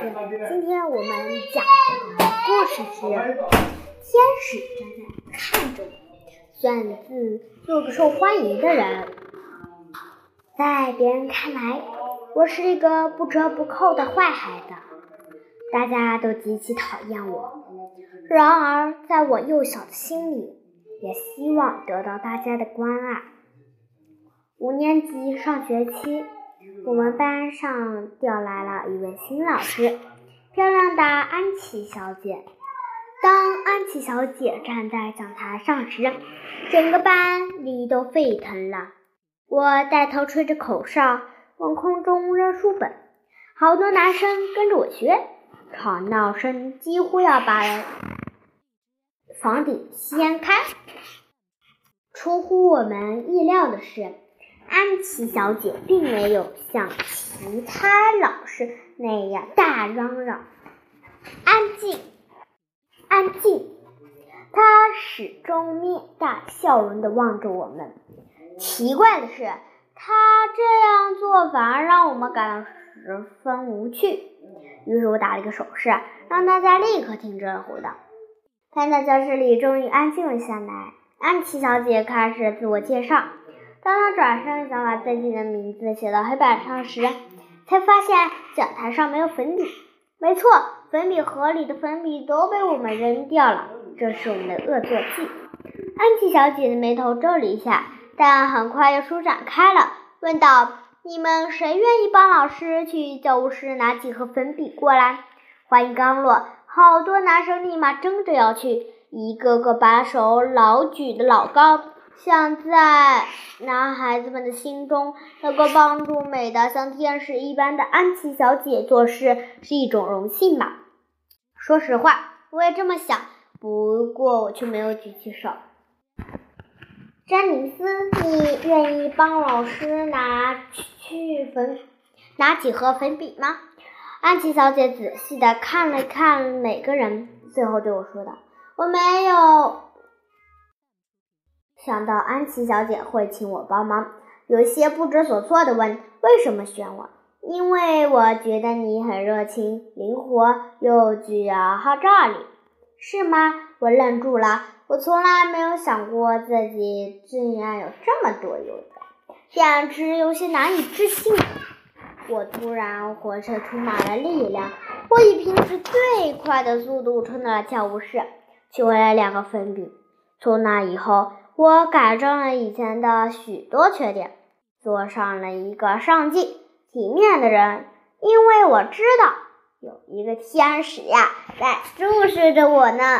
今天我们讲的故事是《天使站在看着我》。选自做个受欢迎的人，在别人看来，我是一个不折不扣的坏孩子，大家都极其讨厌我。然而，在我幼小的心里，也希望得到大家的关爱。五年级上学期。我们班上调来了一位新老师，漂亮的安琪小姐。当安琪小姐站在讲台上时，整个班里都沸腾了。我带头吹着口哨，往空中扔书本，好多男生跟着我学，吵闹声几乎要把房顶掀开。出乎我们意料的是。安琪小姐并没有像其他老师那样大嚷嚷，安静，安静。她始终面带笑容地望着我们。奇怪的是，她这样做反而让我们感到十分无趣。于是我打了一个手势，让大家立刻停止了活动。看到教室里终于安静了下来，安琪小姐开始自我介绍。当他转身想把自己的名字写到黑板上时，才发现讲台上没有粉笔。没错，粉笔盒里的粉笔都被我们扔掉了，这是我们的恶作剧。安琪小姐的眉头皱了一下，但很快又舒展开了，问道：“你们谁愿意帮老师去教务室拿几盒粉笔过来？”话音刚落，好多男生立马争着要去，一个个把手老举得老高。像在男孩子们的心中，能够帮助美的像天使一般的安琪小姐做事是一种荣幸吧？说实话，我也这么想，不过我却没有举起手。詹妮斯，你愿意帮老师拿去粉，拿几盒粉笔吗？安琪小姐仔细的看了看每个人，最后对我说道：“我没有。”想到安琪小姐会请我帮忙，有些不知所措的问：“为什么选我？”因为我觉得你很热情、灵活又具有号召力，是吗？我愣住了，我从来没有想过自己竟然有这么多优点，简直有些难以置信。我突然浑身充满了力量，我以平时最快的速度冲到了教务室，取回了两个粉笔。从那以后。我改正了以前的许多缺点，做上了一个上进、体面的人。因为我知道有一个天使呀，在注视着我呢。